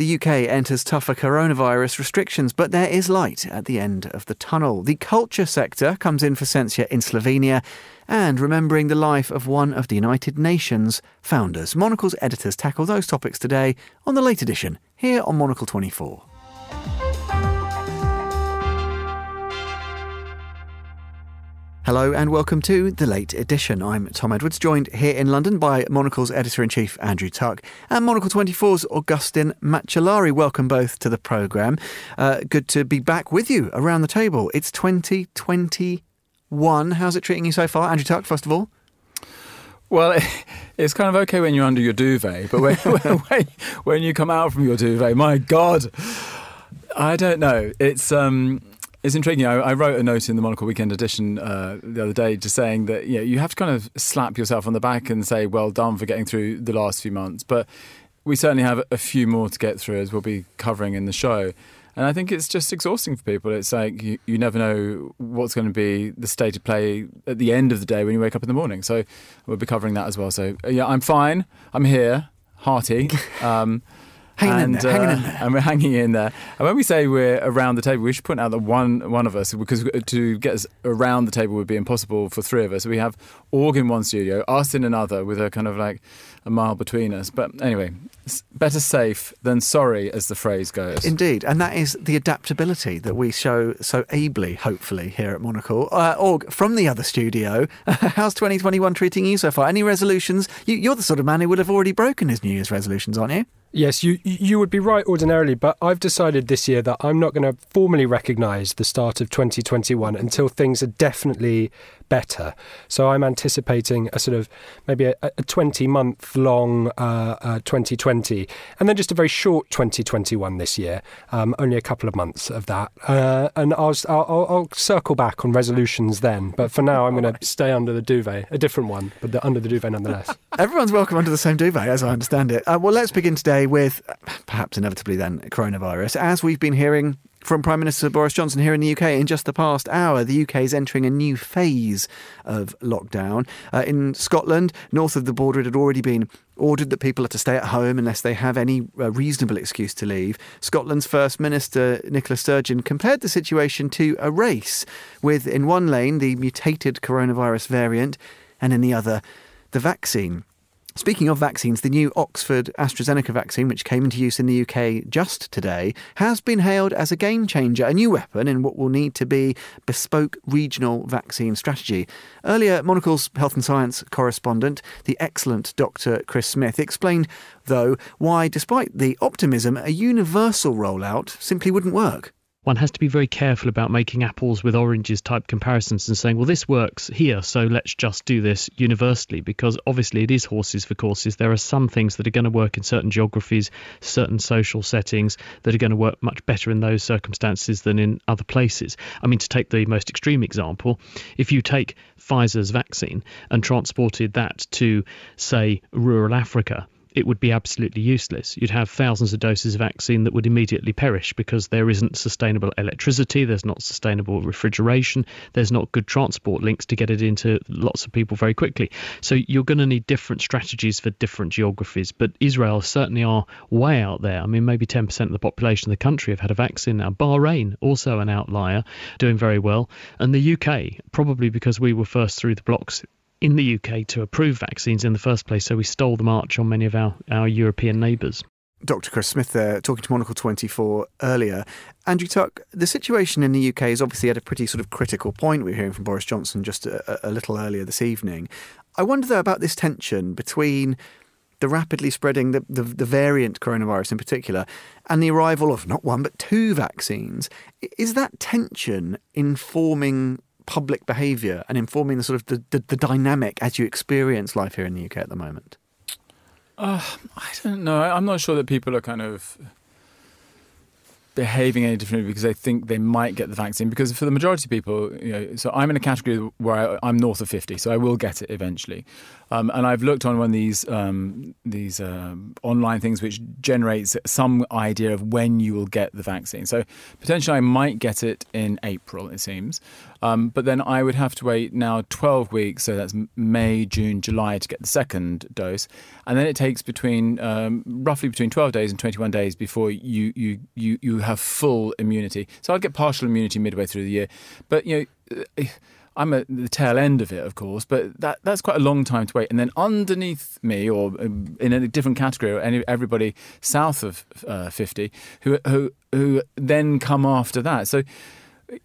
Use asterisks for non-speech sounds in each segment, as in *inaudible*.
The UK enters tougher coronavirus restrictions, but there is light at the end of the tunnel. The culture sector comes in for censure in Slovenia and remembering the life of one of the United Nations founders. Monocle's editors tackle those topics today on the late edition here on Monocle 24. Hello and welcome to the late edition. I'm Tom Edwards, joined here in London by Monocle's editor in chief, Andrew Tuck, and Monocle 24's Augustin Macellari. Welcome both to the programme. Uh, good to be back with you around the table. It's 2021. How's it treating you so far? Andrew Tuck, first of all. Well, *laughs* it's kind of okay when you're under your duvet, but *laughs* when, when, when you come out from your duvet, my God, I don't know. It's um, it's intriguing. I, I, wrote a note in the Monocle Weekend Edition uh, the other day, just saying that you know, you have to kind of slap yourself on the back and say, "Well done for getting through the last few months." But we certainly have a few more to get through, as we'll be covering in the show. And I think it's just exhausting for people. It's like you, you never know what's going to be the state of play at the end of the day when you wake up in the morning. So we'll be covering that as well. So yeah, I'm fine. I'm here, hearty. *laughs* Um, hanging, and, in there, hanging uh, in there. and we're hanging in there. And when we say we're around the table, we should point out that one one of us, because to get us around the table would be impossible for three of us. We have Org in one studio, us in another, with a kind of like a mile between us. But anyway, better safe than sorry, as the phrase goes. Indeed, and that is the adaptability that we show so ably, hopefully, here at Monocle. Uh, Org, from the other studio, *laughs* how's 2021 treating you so far? Any resolutions? You, you're the sort of man who would have already broken his New Year's resolutions, aren't you? Yes, you you would be right ordinarily, but I've decided this year that I'm not going to formally recognise the start of 2021 until things are definitely better. So I'm anticipating a sort of maybe a, a 20 month long uh, uh, 2020 and then just a very short 2021 this year, um, only a couple of months of that. Uh, and I'll, I'll, I'll, circle back on resolutions then. But for now, I'm going to stay under the duvet, a different one, but the, under the duvet nonetheless. *laughs* Everyone's welcome under the same duvet, as I understand it. Uh, well, let's begin today with perhaps inevitably then coronavirus. As we've been hearing from Prime Minister Boris Johnson here in the UK in just the past hour. The UK is entering a new phase of lockdown. Uh, in Scotland, north of the border, it had already been ordered that people are to stay at home unless they have any uh, reasonable excuse to leave. Scotland's First Minister, Nicola Sturgeon, compared the situation to a race, with in one lane the mutated coronavirus variant and in the other the vaccine. Speaking of vaccines, the new Oxford AstraZeneca vaccine, which came into use in the UK just today, has been hailed as a game changer, a new weapon in what will need to be bespoke regional vaccine strategy. Earlier, Monocle's health and science correspondent, the excellent Dr. Chris Smith, explained, though, why, despite the optimism, a universal rollout simply wouldn't work one has to be very careful about making apples with oranges type comparisons and saying, well, this works here, so let's just do this universally, because obviously it is horses for courses. There are some things that are going to work in certain geographies, certain social settings that are going to work much better in those circumstances than in other places. I mean, to take the most extreme example, if you take Pfizer's vaccine and transported that to, say, rural Africa, it would be absolutely useless. You'd have thousands of doses of vaccine that would immediately perish because there isn't sustainable electricity, there's not sustainable refrigeration, there's not good transport links to get it into lots of people very quickly. So you're going to need different strategies for different geographies. But Israel certainly are way out there. I mean, maybe 10% of the population of the country have had a vaccine now. Bahrain, also an outlier, doing very well. And the UK, probably because we were first through the blocks in the UK to approve vaccines in the first place, so we stole the march on many of our, our European neighbours. Dr. Chris Smith there, talking to Monocle 24 earlier. Andrew Tuck, the situation in the UK is obviously at a pretty sort of critical point. We were hearing from Boris Johnson just a, a little earlier this evening. I wonder, though, about this tension between the rapidly spreading, the, the, the, variant coronavirus in particular, and the arrival of not one but two vaccines. Is that tension informing public behaviour and informing the sort of the, the, the, dynamic as you experience life here in the UK at the moment? Uh, I don't know. I'm not sure that people are kind of behaving any differently because they think they might get the vaccine. Because for the majority of people, you know, so I'm in a category where I, am north of 50, so I will get it eventually. Um, and I've looked on one of these um, these um, online things which generates some idea of when you will get the vaccine. So potentially I might get it in April, it seems. Um, but then I would have to wait now 12 weeks, so that's May, June, July to get the second dose, and then it takes between um, roughly between 12 days and 21 days before you you you you have full immunity. So I'll get partial immunity midway through the year, but you know. Uh, I'm at the tail end of it, of course, but that that's quite a long time to wait. And then underneath me, or um, in a different category, or any, everybody south of uh, 50, who who who then come after that. So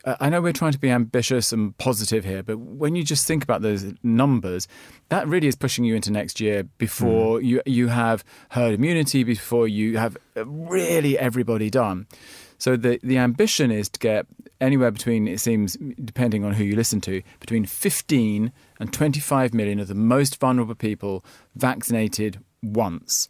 I know we're trying to be ambitious and positive here, but when you just think about those numbers, that really is pushing you into next year before mm. you you have herd immunity, before you have really everybody done. So the the ambition is to get anywhere between it seems depending on who you listen to between 15 and 25 million of the most vulnerable people vaccinated once.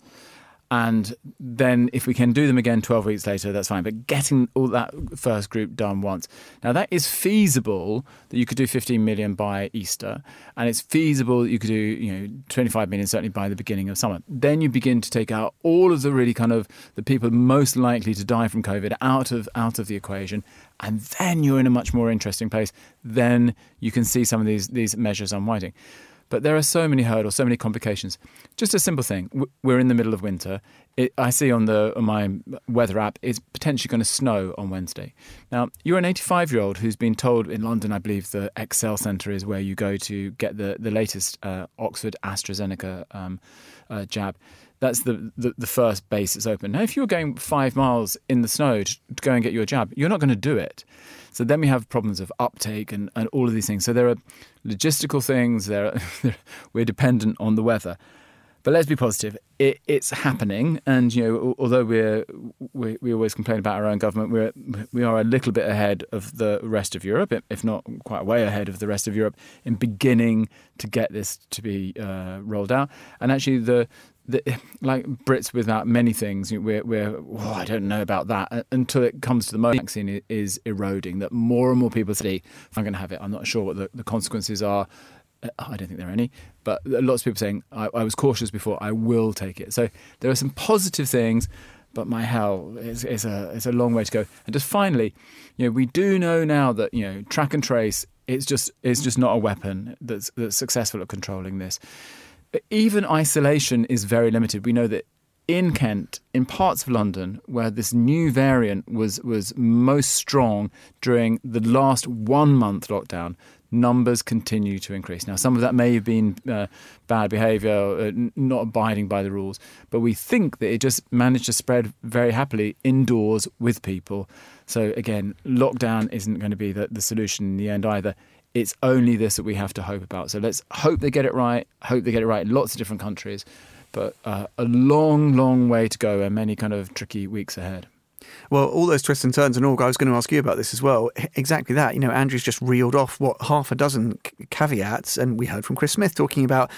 And then if we can do them again 12 weeks later, that's fine. But getting all that first group done once. Now, that is feasible that you could do 15 million by Easter. And it's feasible that you could do, you know, 25 million certainly by the beginning of summer. Then you begin to take out all of the really kind of the people most likely to die from COVID out of out of the equation. And then you're in a much more interesting place. Then you can see some of these these measures unwinding. But there are so many hurdles, so many complications. Just a simple thing: we're in the middle of winter. It, I see on the on my weather app it's potentially going to snow on Wednesday. Now you're an 85 year old who's been told in London, I believe the ExCeL Centre is where you go to get the the latest uh, Oxford AstraZeneca um, uh, jab. That's the, the, the first base that's open. Now, if you're going five miles in the snow to, to go and get your jab, you're not going to do it. So then we have problems of uptake and, and all of these things. So there are logistical things. There, are, *laughs* we're dependent on the weather. But let's be positive. It, it's happening, and you know, although we're we, we always complain about our own government, we're we are a little bit ahead of the rest of Europe, if not quite way ahead of the rest of Europe, in beginning to get this to be uh, rolled out. And actually, the the, *laughs* like Brits without many things, we're, we're oh, I don't know about that until it comes to the moment vaccine is eroding. That more and more people say, if "I'm going to have it." I'm not sure what the, the consequences are. Uh, I don't think there are any, but lots of people saying, I, I, was cautious before, I will take it." So there are some positive things, but my hell, it's, it's a it's a long way to go. And just finally, you know, we do know now that you know track and trace. It's just it's just not a weapon that's that's successful at controlling this even isolation is very limited. We know that in Kent, in parts of London, where this new variant was was most strong during the last one month lockdown, numbers continue to increase. Now, some of that may have been uh, bad behaviour, uh, not abiding by the rules, but we think that it just managed to spread very happily indoors with people. So again, lockdown isn't going to be the, the solution in the end either it's only this that we have to hope about. So let's hope they get it right. Hope they get it right in lots of different countries, but uh, a long, long way to go and many kind of tricky weeks ahead. Well, all those twists and turns and all, I was going to ask you about this as well. Exactly that. You know, Andrew's just reeled off what half a dozen caveats, and we heard from Chris Smith talking about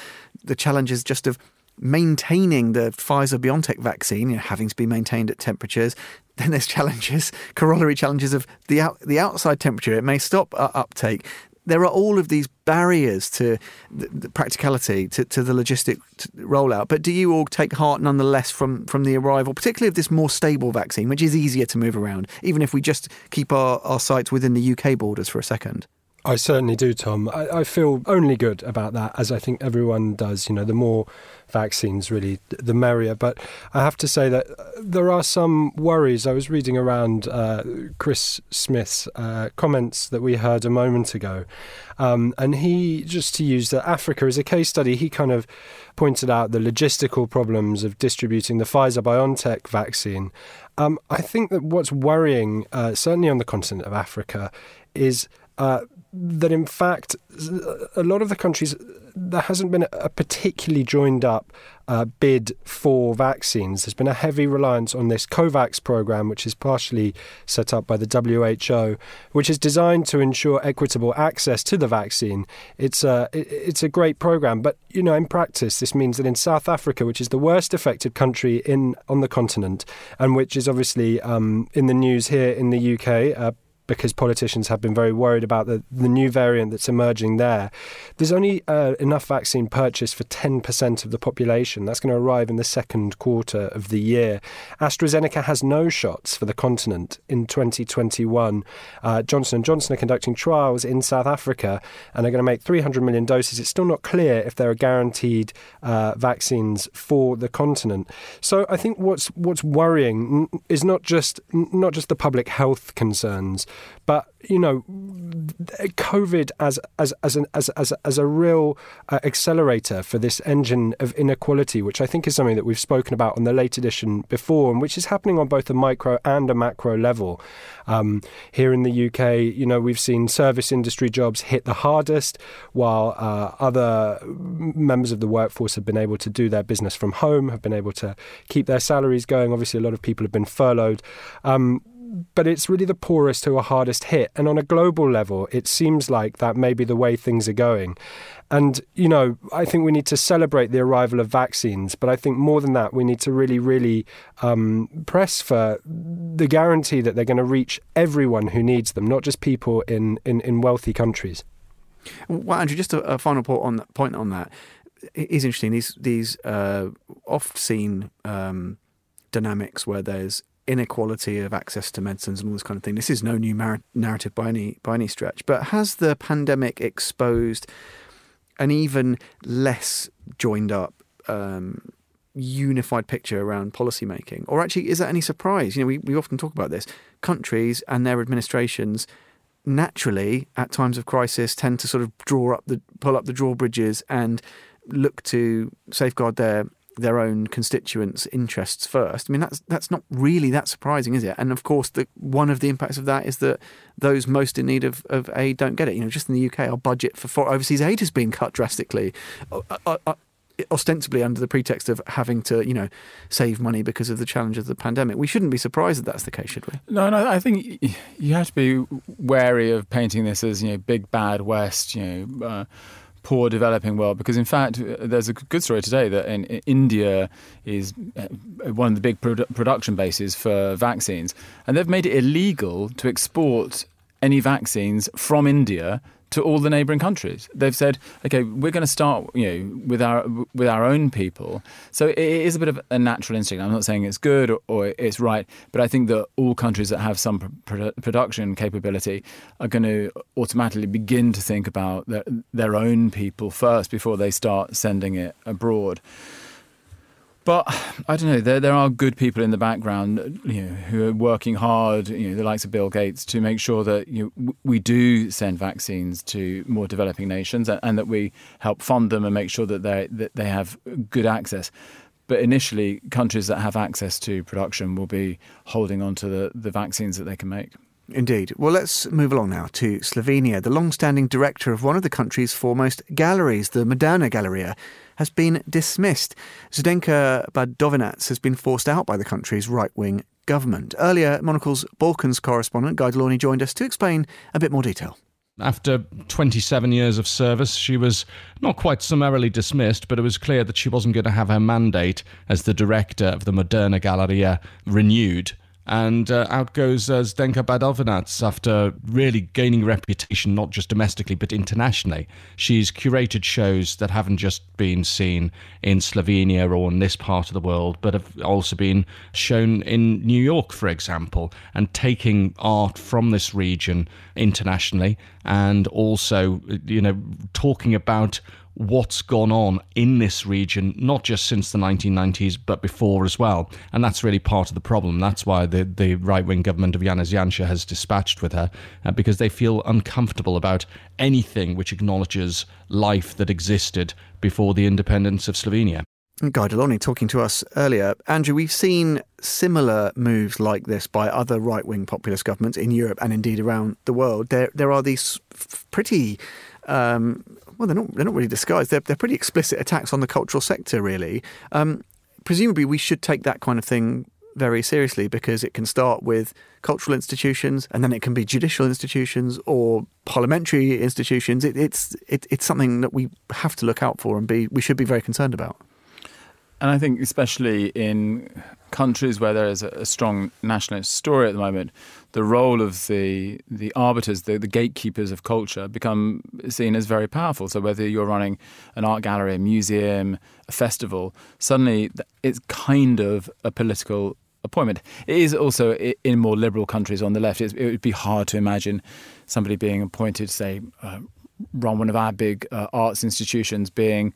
the challenges just of maintaining the Pfizer BioNTech vaccine, you know, having to be maintained at temperatures. *laughs* Then there's challenges, corollary challenges of the out, the outside temperature. It may stop uptake there are all of these barriers to the, practicality, to, to the logistic rollout. But do you all take heart nonetheless from, from the arrival, particularly of this more stable vaccine, which is easier to move around, even if we just keep our, our sights within the UK borders for a second? I certainly do, Tom. I, I, feel only good about that, as I think everyone does. You know, the more vaccines, really, the merrier. But I have to say that uh, there are some worries. I was reading around uh, Chris Smith's uh, comments that we heard a moment ago, um, and he, just to use the Africa as a case study, he kind of pointed out the logistical problems of distributing the Pfizer BioNTech vaccine. Um, I think that what's worrying, uh, certainly on the continent of Africa, is uh, that in fact a lot of the countries there hasn't been a particularly joined up uh, bid for vaccines. There's been a heavy reliance on this COVAX program, which is partially set up by the WHO, which is designed to ensure equitable access to the vaccine. It's a it's a great program, but you know in practice this means that in South Africa, which is the worst affected country in on the continent, and which is obviously um, in the news here in the UK. Uh, because politicians have been very worried about the, the new variant that's emerging there. There's only uh, enough vaccine purchased for 10% of the population. That's going to arrive in the second quarter of the year. AstraZeneca has no shots for the continent in 2021. Uh, Johnson & Johnson are conducting trials in South Africa and are going to make 300 million doses. It's still not clear if there are guaranteed uh, vaccines for the continent. So I think what's what's worrying is not just not just the public health concerns, but you know, COVID as as as an, as, as as a real uh, accelerator for this engine of inequality, which I think is something that we've spoken about on the late edition before, and which is happening on both a micro and a macro level. Um, here in the UK, you know, we've seen service industry jobs hit the hardest, while uh, other members of the workforce have been able to do their business from home, have been able to keep their salaries going. Obviously, a lot of people have been furloughed. Um, but it's really the poorest who are hardest hit. And on a global level, it seems like that may be the way things are going. And, you know, I think we need to celebrate the arrival of vaccines, but I think more than that, we need to really, really um, press for the guarantee that they're going to reach everyone who needs them, not just people in, in, in wealthy countries. Well, Andrew, just a, a final point on that, point on that. It is interesting. These these uh, oft seen um, dynamics where there's inequality of access to medicines and all this kind of thing. This is no new mar- narrative by any by any stretch, but has the pandemic exposed an even less joined up, um, unified picture around policy making? Or actually, is that any surprise? You know, we, we often talk about this. Countries and their administrations naturally, at times of crisis, tend to sort of draw up the pull up the drawbridges and look to safeguard their their own constituents' interests first. I mean, that's that's not really that surprising, is it? And of course, the one of the impacts of that is that those most in need of, of aid don't get it. You know, just in the UK, our budget for, for overseas aid has been cut drastically. Uh, uh, uh, ostensibly under the pretext of having to, you know, save money because of the challenge of the pandemic. We shouldn't be surprised that that's the case, should we? No, no. I think you have to be wary of painting this as you know, big bad West. You know. Uh, poor developing world because in fact there's a good story today that in, in India is uh, one of the big produ- production bases for vaccines. And they've made it illegal to export any vaccines from India to all the neighbouring countries. They've said, okay, we're going to start, you know, with our with our own people. So it is a bit of a natural instinct. I'm not saying it's good or, or it's right, but I think that all countries that have some pr- production capability are going to automatically begin to think about their, their own people first before they start sending it abroad. But I don't know. There there are good people in the background, you know, who are working hard. You know, the likes of Bill Gates to make sure that you know, we do send vaccines to more developing nations, and, that we help fund them and make sure that they that they have good access. But initially, countries that have access to production will be holding on to the, the vaccines that they can make. Indeed. Well, let's move along now to Slovenia. The long standing director of one of the country's foremost galleries, the Moderna Galleria, has been dismissed. Zdenka Badovinac has been forced out by the country's right wing government. Earlier, Monocle's Balkans correspondent Guy De Launey joined us to explain a bit more detail. After 27 years of service, she was not quite summarily dismissed, but it was clear that she wasn't going to have her mandate as the director of the Moderna Galleria renewed. And uh, out goes uh, Zdenka Badovinac after really gaining reputation, not just domestically, but internationally. She's curated shows that haven't just been seen in Slovenia or in this part of the world, but have also been shown in New York, for example, and taking art from this region internationally and also, you know, talking about what's gone on in this region, not just since the 1990s, but before as well. And that's really part of the problem. That's why the, the right wing government of Janez Janša has dispatched with her, uh, because they feel uncomfortable about anything which acknowledges life that existed before the independence of Slovenia. Guy De Launey talking to us earlier. Andrew, we've seen similar moves like this by other right wing populist governments in Europe and indeed around the world. There, there are these pretty. Um, well, they're not, they're not really disguised. They're, they're pretty explicit attacks on the cultural sector, really. Um, presumably, we should take that kind of thing very seriously because it can start with cultural institutions and then it can be judicial institutions or parliamentary institutions. It, it's it, it's something that we have to look out for and be we should be very concerned about. And I think, especially in countries where there is a, strong nationalist story at the moment, the role of the the arbiters, the, the gatekeepers of culture, become seen as very powerful. So whether you're running an art gallery, a museum, a festival, suddenly it's kind of a political appointment. It is also in more liberal countries on the left. it would be hard to imagine somebody being appointed, say, uh, run one of our big uh, arts institutions being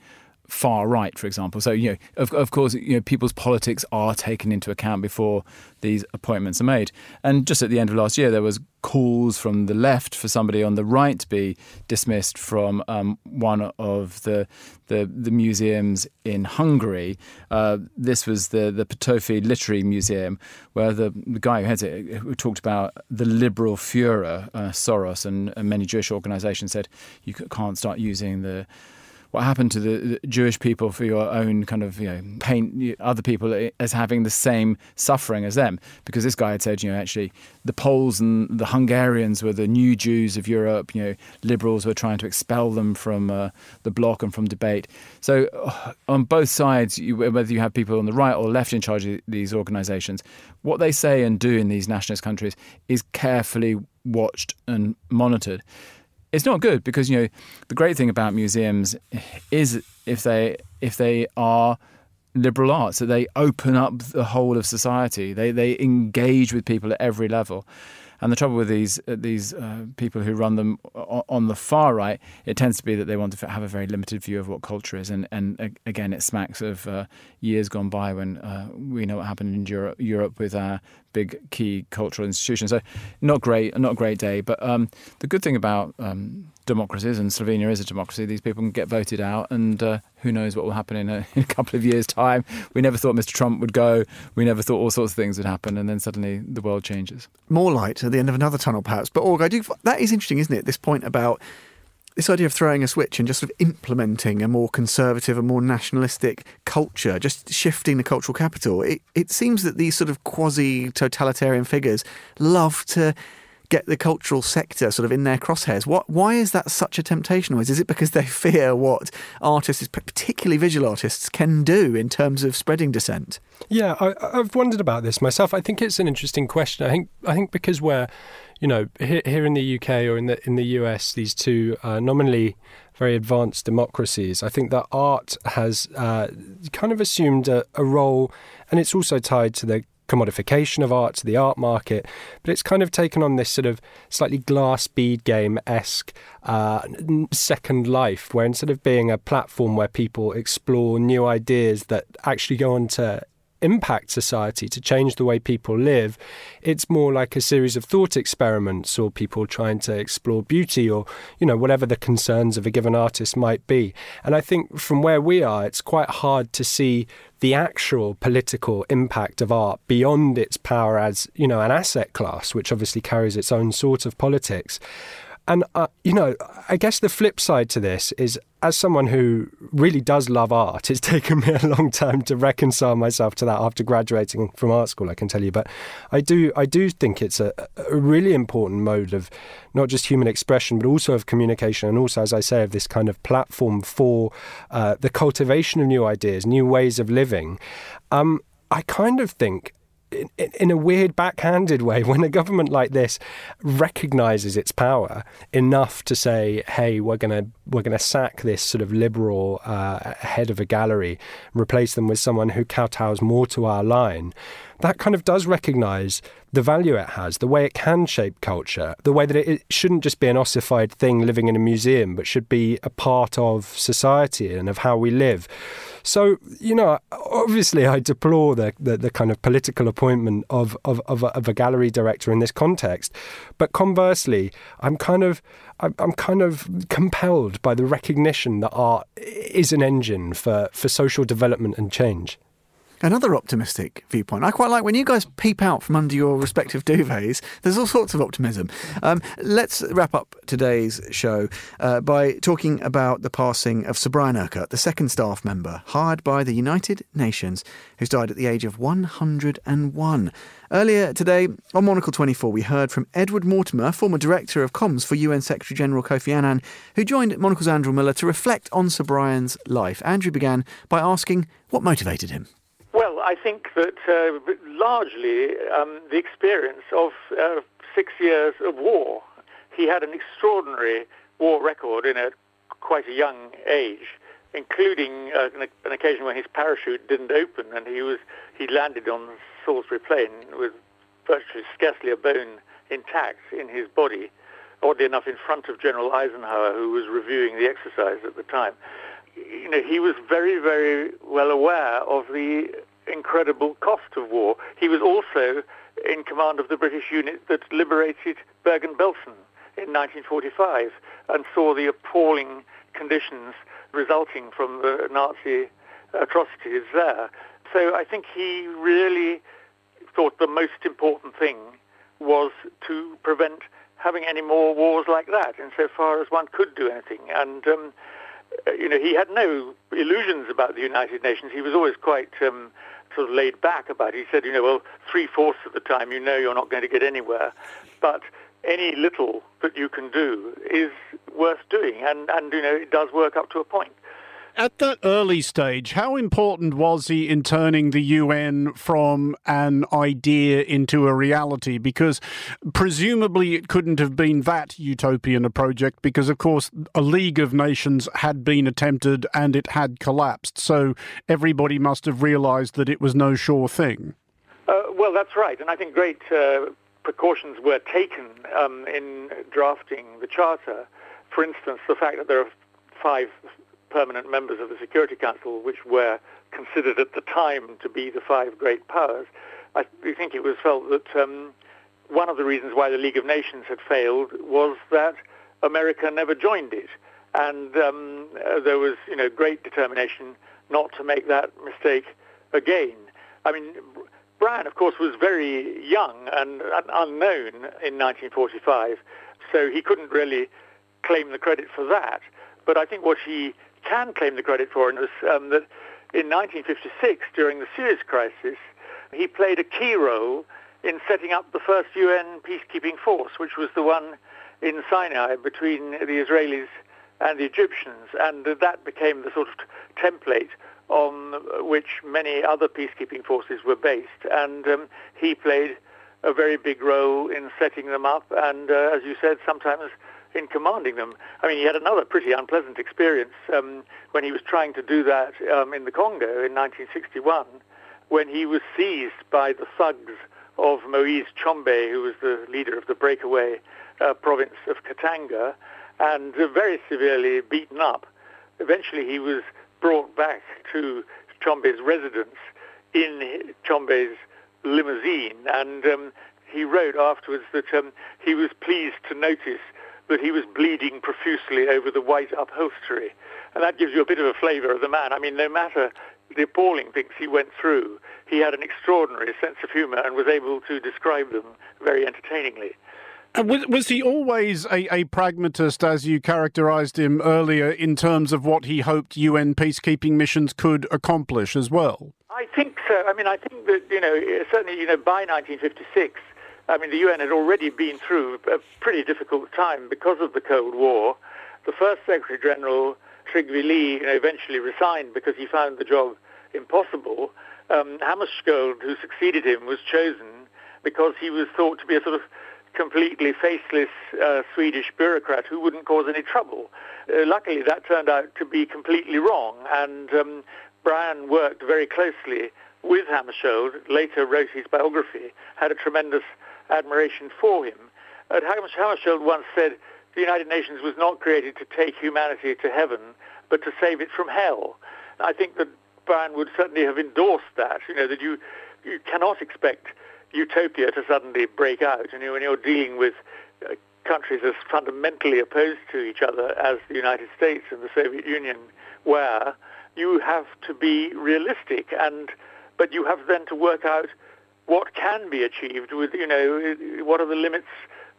far right, for example. So, you know, of, of course, you know, people's politics are taken into account before these appointments are made. And just at the end of last year, there was calls from the left for somebody on the right to be dismissed from um, one of the, the, the museums in Hungary. Uh, this was the the Petofi Literary Museum, where the, the guy who heads it who talked about the liberal Führer, uh, Soros, and, and many Jewish organisations said you can't start using the what happened to the, Jewish people for your own kind of you know paint other people as having the same suffering as them? Because this guy had said you know actually the Poles and the Hungarians were the new Jews of Europe you know liberals were trying to expel them from uh, the bloc and from debate. So uh, on both sides you, whether you have people on the right or left in charge of these organizations what they say and do in these nationalist countries is carefully watched and monitored it's not good because you know the great thing about museums is if they if they are liberal arts that they open up the whole of society. They they engage with people at every level and the trouble with these uh, these uh, people who run them on the far right, it tends to be that they want to have a very limited view of what culture is, and and again, it smacks of uh, years gone by when uh, we know what happened in Europe, Europe with our big key cultural institutions. So, not great, not a great day. But um, the good thing about um, democracies, and Slovenia is a democracy, these people can get voted out, and uh, who knows what will happen in a, *laughs* in a, couple of years' time. We never thought Mr. Trump would go. We never thought all sorts of things would happen, and then suddenly the world changes. More light at the end of another tunnel, perhaps. But Org, I do. That is interesting, isn't it? This point about this idea of throwing a switch and just sort of implementing a more conservative, a more nationalistic culture, just shifting the cultural capital. It, it seems that these sort of quasi totalitarian figures love to get the cultural sector sort of in their crosshairs. What, why is that such a temptation? Is it because they *laughs* fear what artists, particularly visual artists, can do in terms of spreading dissent? Yeah, I, have wondered about this myself. I think it's an interesting question. I think I think because we're, you know, here, here in the UK or in the in the US, these two uh, nominally very advanced democracies. I think that art has uh, kind of assumed a, a role, and it's also tied to the commodification of art to the art market, but it's kind of taken on this sort of slightly glass bead game esque uh, second life, where instead of being a platform where people explore new ideas that actually go on to impact society, to change the way people live. It's more like a series of thought experiments or people trying to explore beauty or, you know, whatever the concerns of a given artist might be. And I think from where we are, it's quite hard to see the actual political impact of art beyond its power as, you know, an asset class, which obviously carries its own sort of politics. And, uh, you know, I guess the flip side to this is as someone who really does love art, it's *laughs* taken me a long time to reconcile myself to that after graduating from art school, I can tell you. But I do, I do think it's a, a really important mode of not just human expression, but also of communication, and also, as I say, of this kind of platform for uh, the cultivation of new ideas, new ways of living. Um, I kind of think in, in, a weird backhanded way *laughs* when a government like this recognizes its power enough to say hey we're going to we're to sack this sort of liberal uh, head of a gallery replace them with someone who kowtows more to our line that kind of does recognize the value it has, the way it can shape culture, the way that it, it, shouldn't just be an ossified thing living in a museum, but should be a part of society and of how we live. So, you know, obviously I deplore the, the, the kind of political appointment of, of, of, a, of a gallery director in this context. But conversely, I'm kind of I'm kind of compelled by the recognition that art is an engine for, for social development and change. Another optimistic viewpoint. I quite like when you guys peep out from under your respective duvets. There's all sorts of optimism. Um, let's wrap up today's show uh, by talking about the passing of Sir Brian Urquhart, the second staff member hired by the United Nations, who's died at the age of 101. Earlier today, on Monocle 24, we heard from Edward Mortimer, former Director of Comms for UN Secretary General Kofi Annan, who joined Monocle's Andrew Mueller to reflect on Sir Brian's life. Andrew began by asking what motivated him. I think that uh, largely um, the experience of uh, six years of war. He had an extraordinary war record in a quite a young age, including uh, an, an, occasion when his parachute didn't open and he was he landed on Salisbury Plain with virtually scarcely a bone intact in his body. Oddly enough, in front of General Eisenhower, who was reviewing the exercise at the time you know, he was very, very well aware of the incredible cost of war. He was also in command of the British unit that liberated Bergen-Belsen in 1945 and saw the appalling conditions resulting from the Nazi atrocities there. So I think he really thought the most important thing was to prevent having any more wars like that, insofar as one could do anything. And um, you know, he had no illusions about the United Nations. He was always quite um, sort of laid back about it. He said, you know, well, three-fourths of the time you know you're not going to get anywhere, but any little that you can do is worth doing, and, and you know, it does work up to a point. At that early stage, how important was he in turning the UN from an idea into a reality? Because presumably it couldn't have been that utopian a project, because of course a League of Nations had been attempted and it had collapsed. So everybody must have realised that it was no sure thing. Uh, well, that's right, and I think great uh, precautions were taken um, in drafting the charter. For instance, the fact that there are five permanent members of the Security Council, which were considered at the time to be the five great powers, I think it was felt that um, one of the reasons why the League of Nations had failed was that America never joined it, and um, uh, there was, you know, great determination not to make that mistake again. I mean, Brian, of course, was very young and unknown in 1945, so he couldn't really claim the credit for that. But I think what he can claim the credit for, and was um, that in 1956, during the Suez crisis, he played a key role in setting up the first UN peacekeeping force, which was the one in Sinai between the Israelis and the Egyptians, and that became the sort of template on which many other peacekeeping forces were based. And um, he played a very big role in setting them up, and uh, as you said, sometimes in commanding them. I mean, he had another pretty unpleasant experience um, when he was trying to do that um, in the Congo in 1961, when he was seized by the thugs of Moise Tshombe, who was the leader of the breakaway uh, province of Katanga, and uh, very severely beaten up. Eventually, he was brought back to Tshombe's residence in Tshombe's limousine, and um, he wrote afterwards that um, he was pleased to notice that he was bleeding profusely over the white upholstery. And that gives you a bit of a flavour of the man. I mean, no matter the appalling things he went through, he had an extraordinary sense of humour and was able to describe them very entertainingly. And was, was he always a, a pragmatist, as you characterised him earlier, in terms of what he hoped UN peacekeeping missions could accomplish as well? I think so. I mean, I think that, you know, certainly, you know, by 1956, I mean, the UN had already been through a pretty difficult time because of the Cold War. The first Secretary General, Trygve Lie, you know, eventually resigned because he found the job impossible. Um, Hammarskjöld, who succeeded him, was chosen because he was thought to be a sort of completely faceless uh, Swedish bureaucrat who wouldn't cause any trouble. Uh, luckily, that turned out to be completely wrong, and um, Brian worked very closely with Hammarskjöld, later wrote his biography, had a tremendous admiration for him. And Hammarskjöld once said, the United Nations was not created to take humanity to heaven, but to save it from hell. I think that Brian would certainly have endorsed that, you know, that you, you cannot expect utopia to suddenly break out. And you when you're dealing with uh, countries as fundamentally opposed to each other as the United States and the Soviet Union were, you have to be realistic, and but you have then to work out what can be achieved with, you know, what are the limits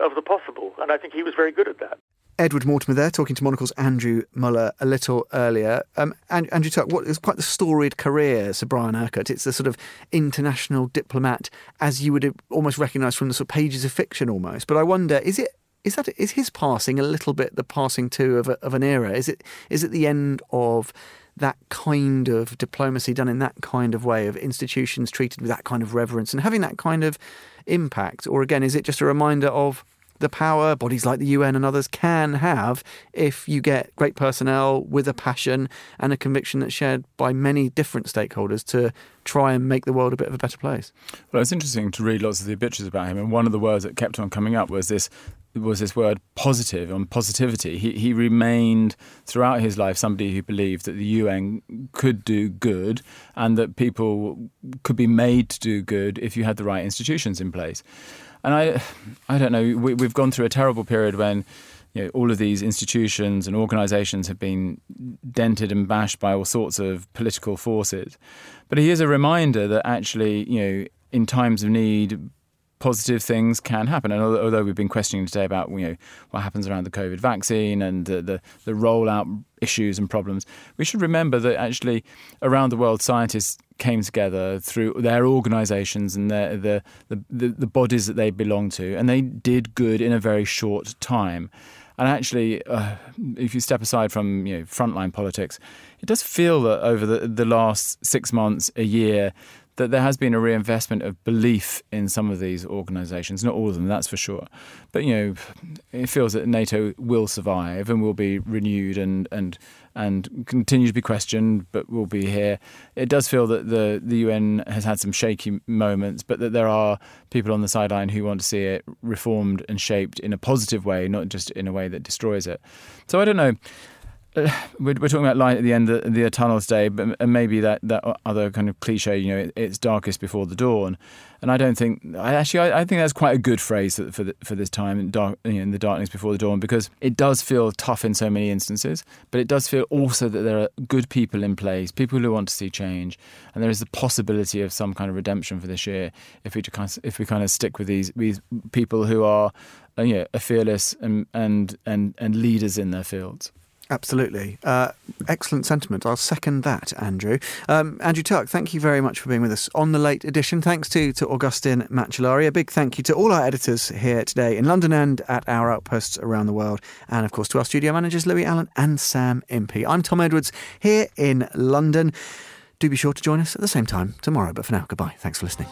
of the possible. And I think he was very good at that. Edward Mortimer there, talking to Monocle's Andrew Mueller a little earlier. Um, Andrew Tuck, what is quite the storied career, Sir Brian Urquhart. It's a sort of international diplomat, as you would almost recognise from the sort of pages of fiction almost. But I wonder, is it is that is his passing a little bit the passing too of, a, of an era? Is it is it the end of that kind of diplomacy done in that kind of way of institutions treated with that kind of reverence and having that kind of impact, or again, is it just a reminder of the power bodies like the UN and others can have if you get great personnel with a passion and a conviction that's shared by many different stakeholders to try and make the world a bit of a better place. Well, it's interesting to read lots of the obituaries about him, and one of the words that kept on coming up was this was this word positive on positivity. He he remained throughout his life somebody who believed that the UN could do good and that people could be made to do good if you had the right institutions in place. And I, I don't know. We, we've gone through a terrible period when you know, all of these institutions and organisations have been dented and bashed by all sorts of political forces. But he is a reminder that actually, you know, in times of need, positive things can happen. And although we've been questioning today about you know what happens around the COVID vaccine and the, the, the rollout issues and problems, we should remember that actually around the world scientists came together through their organisations and their, the, the, the bodies that they belong to, and they did good in a very short time. And actually, uh, if you step aside from you know frontline politics, it does feel that over the the last six months, a year, that there has been a reinvestment of belief in some of these organisations, not all of them, that's for sure. But you know, it feels that NATO will survive and will be renewed and and and continue to be questioned, but will be here. It does feel that the the UN has had some shaky moments, but that there are people on the sideline who want to see it reformed and shaped in a positive way, not just in a way that destroys it. So I don't know. *sighs* we're, talking about light at the end of the, tunnel's day, but and maybe that, that other kind of cliche, you know, it, it's darkest before the dawn. And I don't think, I actually, I, think that's quite a good phrase for the, for this time, in, dark, you know, in the darkness before the dawn, because it does feel tough in so many instances, but it does feel also that there are good people in place, people who want to see change, and there is the possibility of some kind of redemption for this year if we if we kind of stick with these these people who are, you know, fearless and and and and leaders in their fields. Absolutely. Uh, excellent sentiment. I'll second that, Andrew. Um, Andrew Tuck, thank you very much for being with us on the late edition. Thanks to, to Augustin Macellari. A big thank you to all our editors here today in London and at our outposts around the world. And of course to our studio managers, Louis Allen and Sam Impey. I'm Tom Edwards here in London. Do be sure to join us at the same time tomorrow. But for now, goodbye. Thanks for listening.